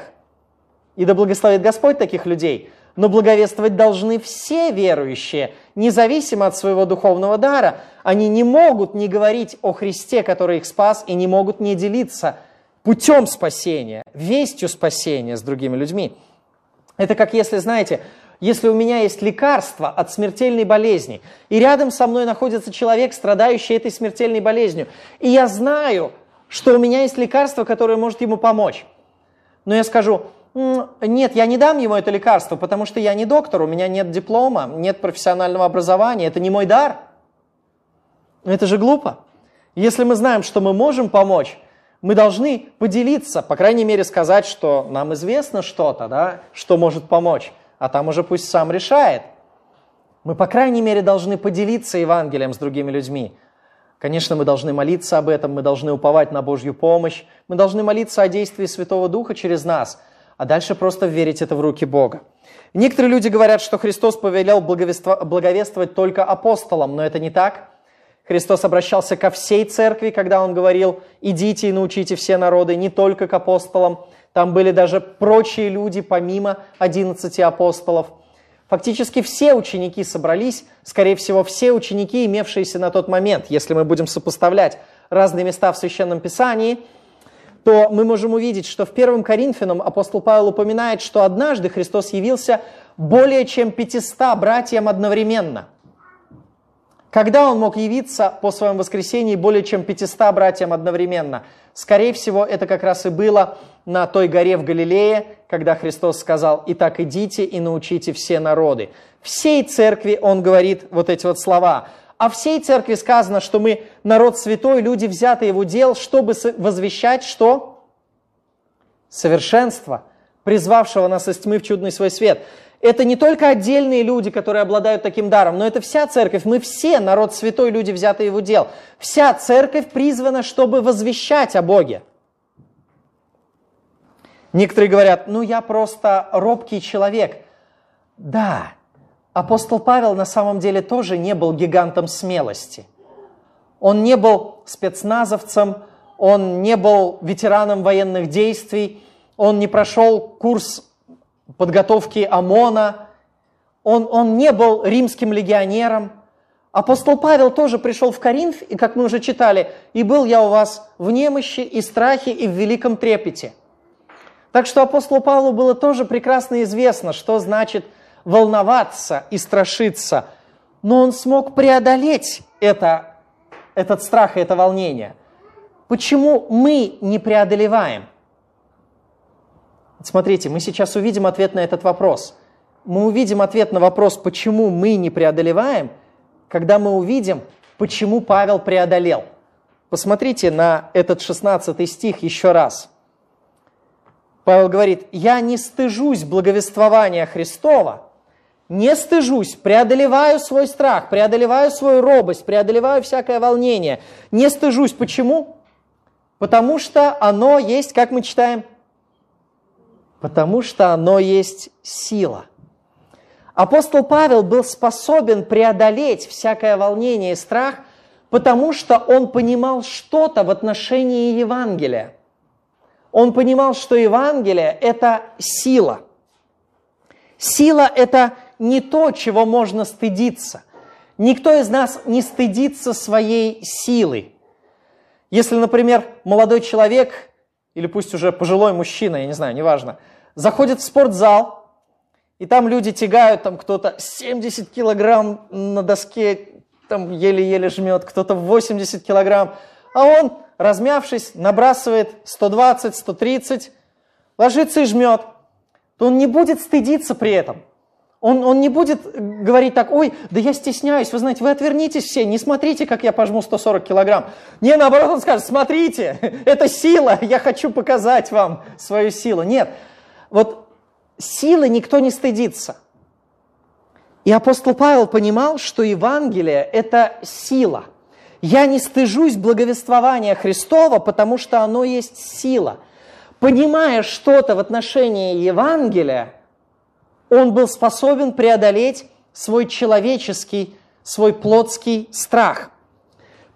И да благословит Господь таких людей. Но благовествовать должны все верующие, независимо от своего духовного дара. Они не могут не говорить о Христе, который их спас, и не могут не делиться путем спасения, вестью спасения с другими людьми. Это как если, знаете, если у меня есть лекарство от смертельной болезни, и рядом со мной находится человек, страдающий этой смертельной болезнью, и я знаю, что у меня есть лекарство, которое может ему помочь. Но я скажу, нет, я не дам ему это лекарство, потому что я не доктор, у меня нет диплома, нет профессионального образования, это не мой дар. Это же глупо. Если мы знаем, что мы можем помочь, мы должны поделиться, по крайней мере сказать, что нам известно что-то, да, что может помочь а там уже пусть сам решает. Мы, по крайней мере, должны поделиться Евангелием с другими людьми. Конечно, мы должны молиться об этом, мы должны уповать на Божью помощь, мы должны молиться о действии Святого Духа через нас, а дальше просто верить это в руки Бога. Некоторые люди говорят, что Христос повелел благовествовать только апостолам, но это не так. Христос обращался ко всей церкви, когда Он говорил, идите и научите все народы, не только к апостолам. Там были даже прочие люди, помимо 11 апостолов. Фактически все ученики собрались, скорее всего, все ученики, имевшиеся на тот момент, если мы будем сопоставлять разные места в Священном Писании, то мы можем увидеть, что в 1 Коринфянам апостол Павел упоминает, что однажды Христос явился более чем 500 братьям одновременно. Когда он мог явиться по своем воскресении более чем 500 братьям одновременно? Скорее всего, это как раз и было на той горе в Галилее, когда Христос сказал, «Итак, идите и научите все народы». Всей церкви Он говорит вот эти вот слова. А всей церкви сказано, что мы народ святой, люди, взятые в удел, чтобы возвещать что? Совершенство, призвавшего нас из тьмы в чудный свой свет. Это не только отдельные люди, которые обладают таким даром, но это вся церковь. Мы все народ святой, люди, взятые в удел. Вся церковь призвана, чтобы возвещать о Боге. Некоторые говорят, ну я просто робкий человек. Да, апостол Павел на самом деле тоже не был гигантом смелости. Он не был спецназовцем, он не был ветераном военных действий, он не прошел курс подготовки ОМОНа, он, он не был римским легионером. Апостол Павел тоже пришел в Коринф, и, как мы уже читали, «И был я у вас в немощи, и страхе, и в великом трепете». Так что апостолу Павлу было тоже прекрасно известно, что значит волноваться и страшиться. Но он смог преодолеть это, этот страх и это волнение. Почему мы не преодолеваем? Смотрите, мы сейчас увидим ответ на этот вопрос. Мы увидим ответ на вопрос, почему мы не преодолеваем, когда мы увидим, почему Павел преодолел. Посмотрите на этот 16 стих еще раз. Павел говорит, я не стыжусь благовествования Христова, не стыжусь, преодолеваю свой страх, преодолеваю свою робость, преодолеваю всякое волнение. Не стыжусь. Почему? Потому что оно есть, как мы читаем, потому что оно есть сила. Апостол Павел был способен преодолеть всякое волнение и страх, потому что он понимал что-то в отношении Евангелия – он понимал, что Евангелие – это сила. Сила – это не то, чего можно стыдиться. Никто из нас не стыдится своей силы. Если, например, молодой человек, или пусть уже пожилой мужчина, я не знаю, неважно, заходит в спортзал, и там люди тягают, там кто-то 70 килограмм на доске, там еле-еле жмет, кто-то 80 килограмм, а он размявшись, набрасывает 120, 130, ложится и жмет, то он не будет стыдиться при этом. Он, он не будет говорить так, ой, да я стесняюсь, вы знаете, вы отвернитесь все, не смотрите, как я пожму 140 килограмм. Не, наоборот, он скажет, смотрите, *laughs* это сила, я хочу показать вам свою силу. Нет, вот силы никто не стыдится. И апостол Павел понимал, что Евангелие – это сила – я не стыжусь благовествования Христова, потому что оно есть сила. Понимая что-то в отношении Евангелия, он был способен преодолеть свой человеческий, свой плотский страх.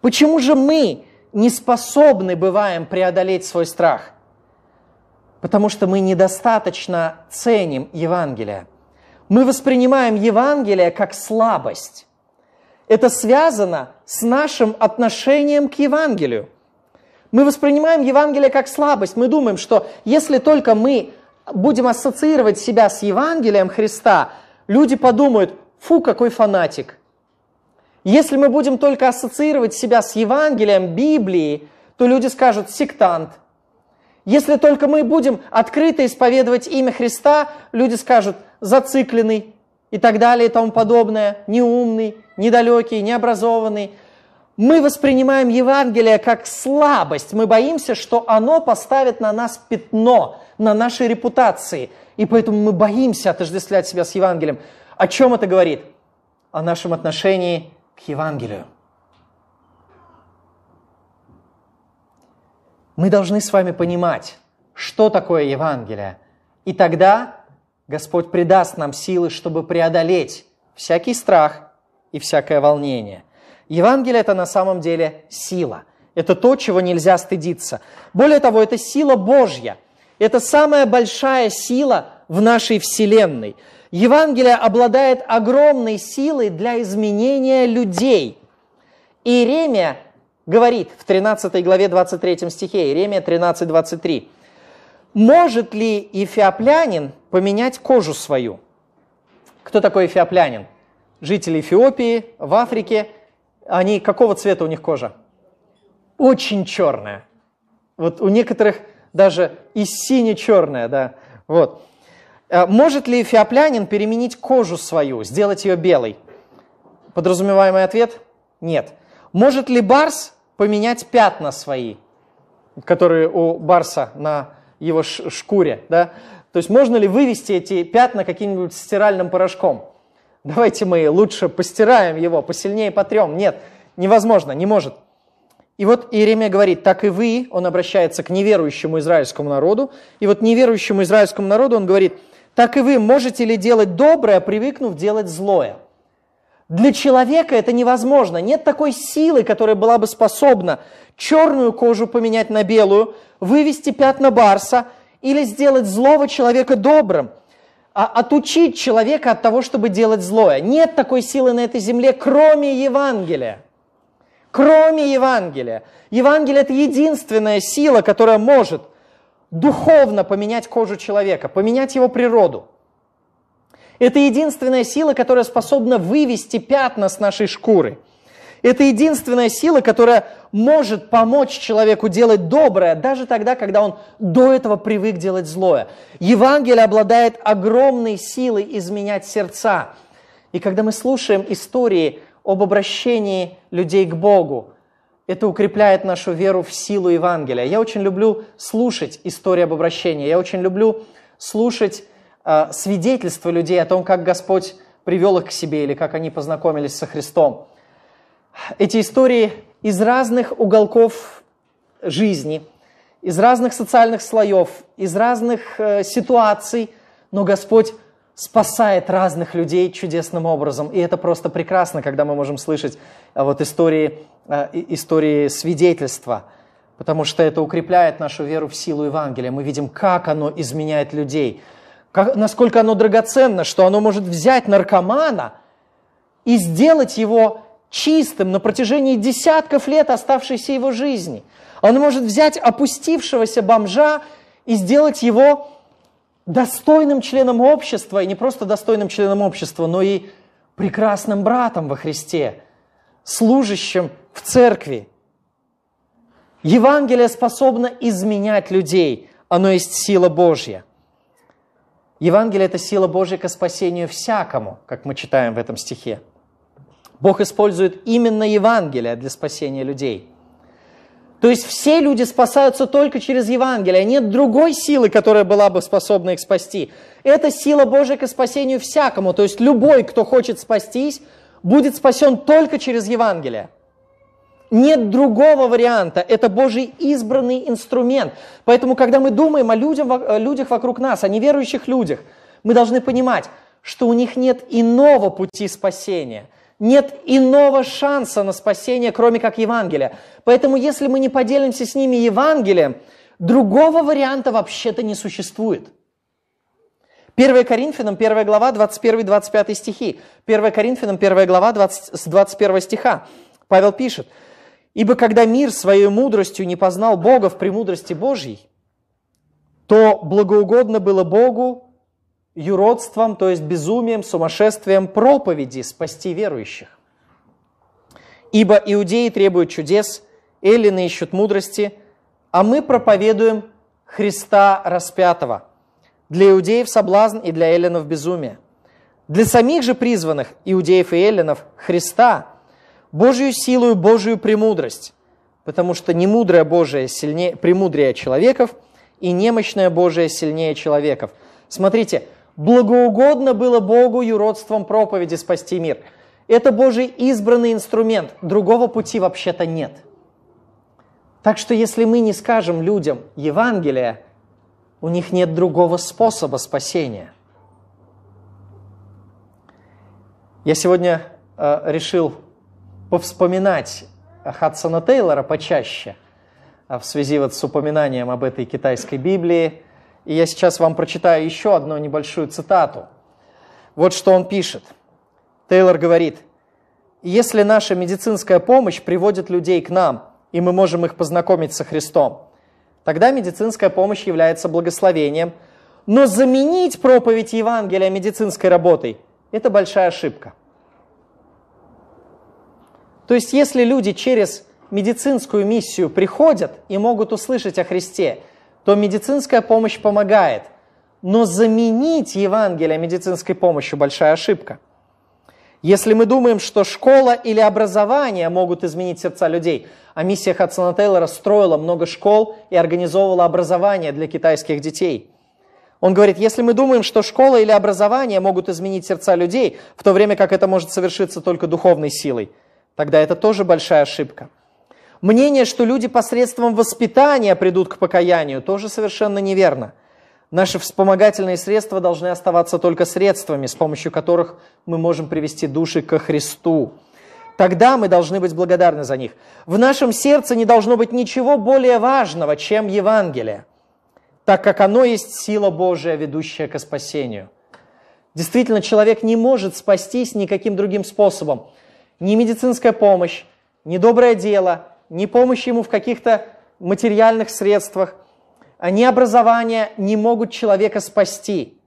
Почему же мы не способны бываем преодолеть свой страх? Потому что мы недостаточно ценим Евангелие. Мы воспринимаем Евангелие как слабость. Это связано с нашим отношением к Евангелию. Мы воспринимаем Евангелие как слабость. Мы думаем, что если только мы будем ассоциировать себя с Евангелием Христа, люди подумают, фу, какой фанатик. Если мы будем только ассоциировать себя с Евангелием Библии, то люди скажут сектант. Если только мы будем открыто исповедовать имя Христа, люди скажут зацикленный и так далее и тому подобное, неумный, недалекий, необразованный. Мы воспринимаем Евангелие как слабость. Мы боимся, что оно поставит на нас пятно, на нашей репутации. И поэтому мы боимся отождествлять себя с Евангелием. О чем это говорит? О нашем отношении к Евангелию. Мы должны с вами понимать, что такое Евангелие. И тогда Господь придаст нам силы, чтобы преодолеть всякий страх и всякое волнение. Евангелие – это на самом деле сила. Это то, чего нельзя стыдиться. Более того, это сила Божья. Это самая большая сила в нашей Вселенной. Евангелие обладает огромной силой для изменения людей. Иеремия говорит в 13 главе 23 стихе, Иеремия 13, 23, может ли эфиоплянин поменять кожу свою? Кто такой эфиоплянин? Жители Эфиопии, в Африке. Они какого цвета у них кожа? Очень черная. Вот у некоторых даже и сине-черная, да. Вот. Э, может ли феоплянин переменить кожу свою, сделать ее белой? Подразумеваемый ответ – нет. Может ли барс поменять пятна свои, которые у барса на его шкуре? Да? То есть можно ли вывести эти пятна каким-нибудь стиральным порошком? Давайте мы лучше постираем его, посильнее потрем. Нет, невозможно, не может. И вот Иеремия говорит, так и вы, он обращается к неверующему израильскому народу, и вот неверующему израильскому народу он говорит, так и вы можете ли делать доброе, привыкнув делать злое? Для человека это невозможно. Нет такой силы, которая была бы способна черную кожу поменять на белую, вывести пятна барса или сделать злого человека добрым, а отучить человека от того, чтобы делать злое. Нет такой силы на этой земле, кроме Евангелия. Кроме Евангелия. Евангелие – это единственная сила, которая может духовно поменять кожу человека, поменять его природу – это единственная сила, которая способна вывести пятна с нашей шкуры. Это единственная сила, которая может помочь человеку делать доброе, даже тогда, когда он до этого привык делать злое. Евангелие обладает огромной силой изменять сердца. И когда мы слушаем истории об обращении людей к Богу, это укрепляет нашу веру в силу Евангелия. Я очень люблю слушать истории об обращении. Я очень люблю слушать свидетельства людей о том, как Господь привел их к себе или как они познакомились со Христом. Эти истории из разных уголков жизни, из разных социальных слоев, из разных э, ситуаций, но Господь спасает разных людей чудесным образом. И это просто прекрасно, когда мы можем слышать э, вот истории, э, истории свидетельства, потому что это укрепляет нашу веру в силу Евангелия. Мы видим, как оно изменяет людей – как, насколько оно драгоценно, что оно может взять наркомана и сделать его чистым на протяжении десятков лет оставшейся его жизни. Оно может взять опустившегося бомжа и сделать его достойным членом общества, и не просто достойным членом общества, но и прекрасным братом во Христе, служащим в церкви. Евангелие способно изменять людей, оно есть сила Божья – Евангелие – это сила Божья ко спасению всякому, как мы читаем в этом стихе. Бог использует именно Евангелие для спасения людей. То есть все люди спасаются только через Евангелие. Нет другой силы, которая была бы способна их спасти. Это сила Божья ко спасению всякому. То есть любой, кто хочет спастись, будет спасен только через Евангелие. Нет другого варианта. Это Божий избранный инструмент. Поэтому, когда мы думаем о, людям, о людях вокруг нас, о неверующих людях, мы должны понимать, что у них нет иного пути спасения. Нет иного шанса на спасение, кроме как Евангелия. Поэтому, если мы не поделимся с ними Евангелием, другого варианта вообще-то не существует. 1 Коринфянам, 1 глава, 21-25 стихи. 1 Коринфянам, 1 глава, 20, с 21 стиха. Павел пишет, Ибо когда мир своей мудростью не познал Бога в премудрости Божьей, то благоугодно было Богу юродством, то есть безумием, сумасшествием проповеди спасти верующих. Ибо иудеи требуют чудес, эллины ищут мудрости, а мы проповедуем Христа распятого. Для иудеев соблазн и для эллинов безумие. Для самих же призванных, иудеев и эллинов, Христа – Божью силу и Божью премудрость, потому что немудрая Божия сильнее, премудрее человеков, и немощная Божия сильнее человеков. Смотрите, благоугодно было Богу юродством проповеди спасти мир. Это Божий избранный инструмент, другого пути вообще-то нет. Так что если мы не скажем людям Евангелие, у них нет другого способа спасения. Я сегодня э, решил повспоминать Хадсона Тейлора почаще а, в связи вот с упоминанием об этой китайской Библии. И я сейчас вам прочитаю еще одну небольшую цитату. Вот что он пишет. Тейлор говорит, «Если наша медицинская помощь приводит людей к нам, и мы можем их познакомить со Христом, тогда медицинская помощь является благословением, но заменить проповедь Евангелия медицинской работой – это большая ошибка – то есть если люди через медицинскую миссию приходят и могут услышать о Христе, то медицинская помощь помогает. но заменить Евангелие медицинской помощью – большая ошибка. Если мы думаем, что школа или образование могут изменить сердца людей, а миссия Хадсона Тейлора строила много школ и организовывала образование для китайских детей. Он говорит, если мы думаем, что школа или образование могут изменить сердца людей, в то время как это может совершиться только духовной силой, тогда это тоже большая ошибка. Мнение, что люди посредством воспитания придут к покаянию, тоже совершенно неверно. Наши вспомогательные средства должны оставаться только средствами, с помощью которых мы можем привести души ко Христу. Тогда мы должны быть благодарны за них. В нашем сердце не должно быть ничего более важного, чем Евангелие, так как оно есть сила Божия, ведущая к спасению. Действительно, человек не может спастись никаким другим способом. Ни медицинская помощь, ни доброе дело, ни помощь ему в каких-то материальных средствах, ни образование не могут человека спасти.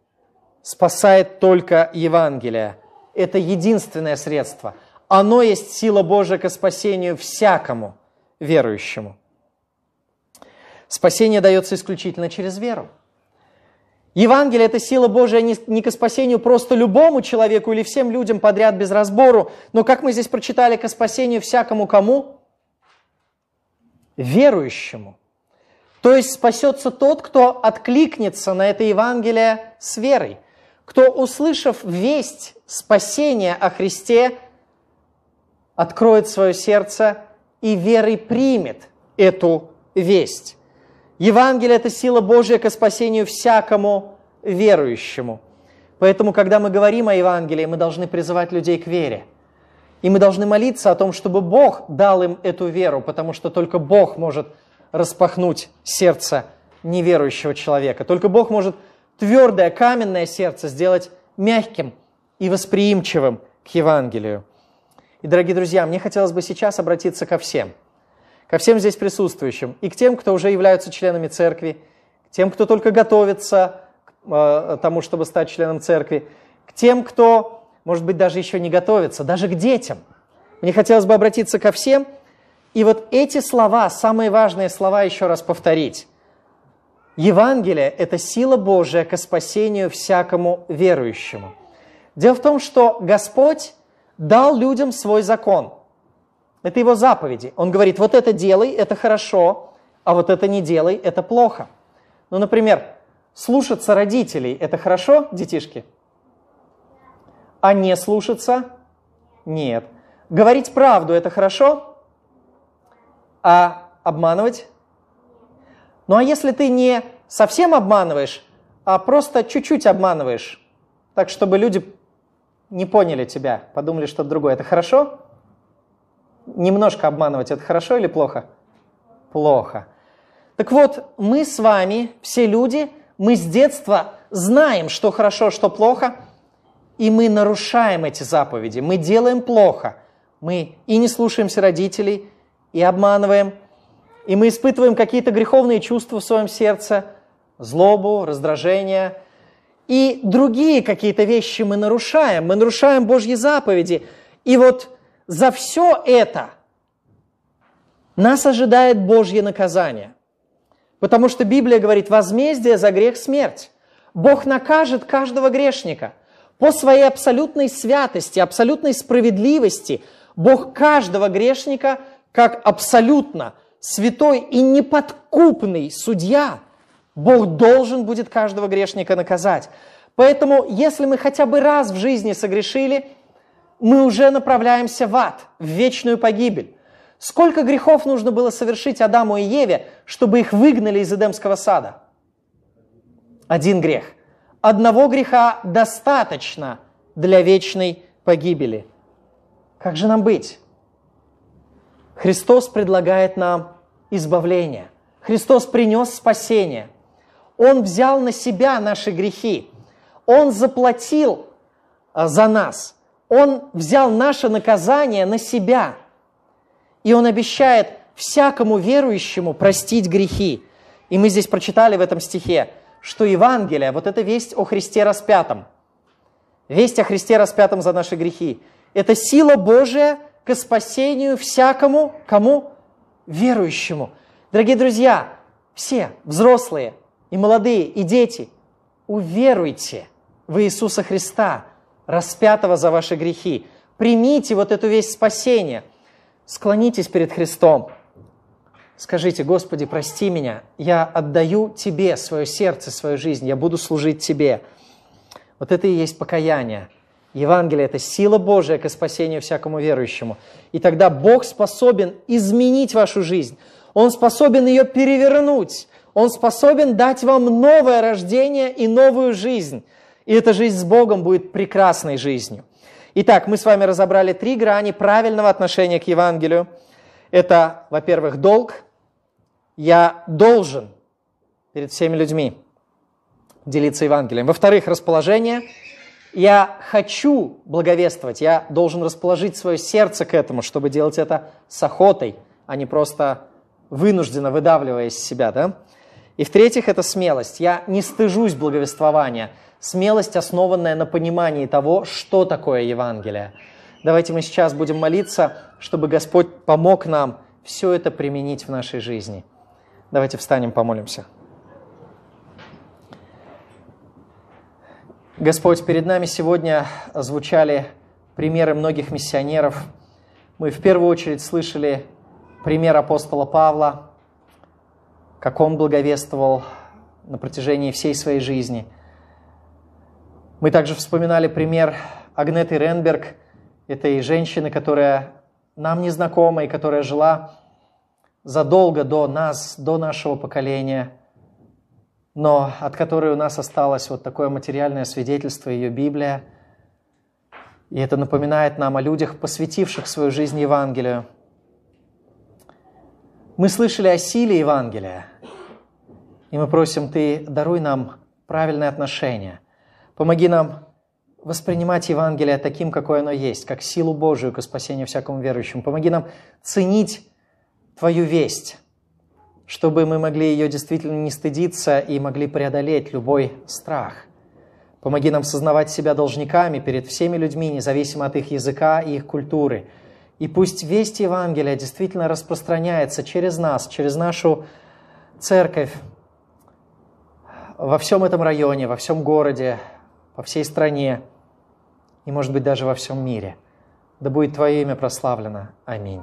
Спасает только Евангелие. Это единственное средство – оно есть сила Божия к спасению всякому верующему. Спасение дается исключительно через веру. Евангелие – это сила Божия не к спасению просто любому человеку или всем людям подряд без разбору, но, как мы здесь прочитали, к спасению всякому кому? Верующему. То есть спасется тот, кто откликнется на это Евангелие с верой, кто, услышав весть спасения о Христе, откроет свое сердце и верой примет эту весть. Евангелие – это сила Божья к спасению всякому верующему. Поэтому, когда мы говорим о Евангелии, мы должны призывать людей к вере. И мы должны молиться о том, чтобы Бог дал им эту веру, потому что только Бог может распахнуть сердце неверующего человека. Только Бог может твердое, каменное сердце сделать мягким и восприимчивым к Евангелию. И, дорогие друзья, мне хотелось бы сейчас обратиться ко всем, ко всем здесь присутствующим, и к тем, кто уже являются членами церкви, к тем, кто только готовится к э, тому, чтобы стать членом церкви, к тем, кто, может быть, даже еще не готовится, даже к детям. Мне хотелось бы обратиться ко всем, и вот эти слова, самые важные слова еще раз повторить. Евангелие – это сила Божия к спасению всякому верующему. Дело в том, что Господь дал людям свой закон. Это его заповеди. Он говорит, вот это делай, это хорошо, а вот это не делай, это плохо. Ну, например, слушаться родителей – это хорошо, детишки? А не слушаться – нет. Говорить правду – это хорошо, а обманывать? Ну, а если ты не совсем обманываешь, а просто чуть-чуть обманываешь, так, чтобы люди не поняли тебя, подумали что-то другое. Это хорошо? Немножко обманывать это хорошо или плохо? Плохо. Так вот, мы с вами, все люди, мы с детства знаем, что хорошо, что плохо, и мы нарушаем эти заповеди, мы делаем плохо. Мы и не слушаемся родителей, и обманываем, и мы испытываем какие-то греховные чувства в своем сердце, злобу, раздражение – и другие какие-то вещи мы нарушаем, мы нарушаем Божьи заповеди. И вот за все это нас ожидает Божье наказание. Потому что Библия говорит, возмездие за грех – смерть. Бог накажет каждого грешника. По своей абсолютной святости, абсолютной справедливости Бог каждого грешника, как абсолютно святой и неподкупный судья – Бог должен будет каждого грешника наказать. Поэтому, если мы хотя бы раз в жизни согрешили, мы уже направляемся в ад, в вечную погибель. Сколько грехов нужно было совершить Адаму и Еве, чтобы их выгнали из Эдемского сада? Один грех. Одного греха достаточно для вечной погибели. Как же нам быть? Христос предлагает нам избавление. Христос принес спасение – он взял на себя наши грехи. Он заплатил а, за нас. Он взял наше наказание на себя. И Он обещает всякому верующему простить грехи. И мы здесь прочитали в этом стихе, что Евангелие, вот эта весть о Христе распятом, весть о Христе распятом за наши грехи, это сила Божия к спасению всякому, кому? Верующему. Дорогие друзья, все взрослые, и молодые, и дети. уверуйте в Иисуса Христа, распятого за ваши грехи. Примите вот эту весть спасения. Склонитесь перед Христом. Скажите, Господи, прости меня, я отдаю Тебе свое сердце, свою жизнь, я буду служить Тебе. Вот это и есть покаяние. Евангелие – это сила Божия к спасению всякому верующему. И тогда Бог способен изменить вашу жизнь. Он способен ее перевернуть. Он способен дать вам новое рождение и новую жизнь. И эта жизнь с Богом будет прекрасной жизнью. Итак, мы с вами разобрали три грани правильного отношения к Евангелию. Это, во-первых, долг. Я должен перед всеми людьми делиться Евангелием. Во-вторых, расположение. Я хочу благовествовать. Я должен расположить свое сердце к этому, чтобы делать это с охотой, а не просто вынужденно выдавливая из себя. Да? И в-третьих, это смелость. Я не стыжусь благовествования. Смелость, основанная на понимании того, что такое Евангелие. Давайте мы сейчас будем молиться, чтобы Господь помог нам все это применить в нашей жизни. Давайте встанем, помолимся. Господь, перед нами сегодня звучали примеры многих миссионеров. Мы в первую очередь слышали пример апостола Павла – как он благовествовал на протяжении всей своей жизни. Мы также вспоминали пример Агнеты Ренберг, этой женщины, которая нам не знакома и которая жила задолго до нас, до нашего поколения, но от которой у нас осталось вот такое материальное свидетельство, ее Библия. И это напоминает нам о людях, посвятивших свою жизнь Евангелию – мы слышали о силе Евангелия, и мы просим, Ты даруй нам правильное отношение. Помоги нам воспринимать Евангелие таким, какое оно есть, как силу Божию к спасению всякому верующему. Помоги нам ценить Твою весть, чтобы мы могли ее действительно не стыдиться и могли преодолеть любой страх. Помоги нам сознавать себя должниками перед всеми людьми, независимо от их языка и их культуры – и пусть весть Евангелия действительно распространяется через нас, через нашу церковь во всем этом районе, во всем городе, по всей стране и, может быть, даже во всем мире. Да будет Твое имя прославлено. Аминь.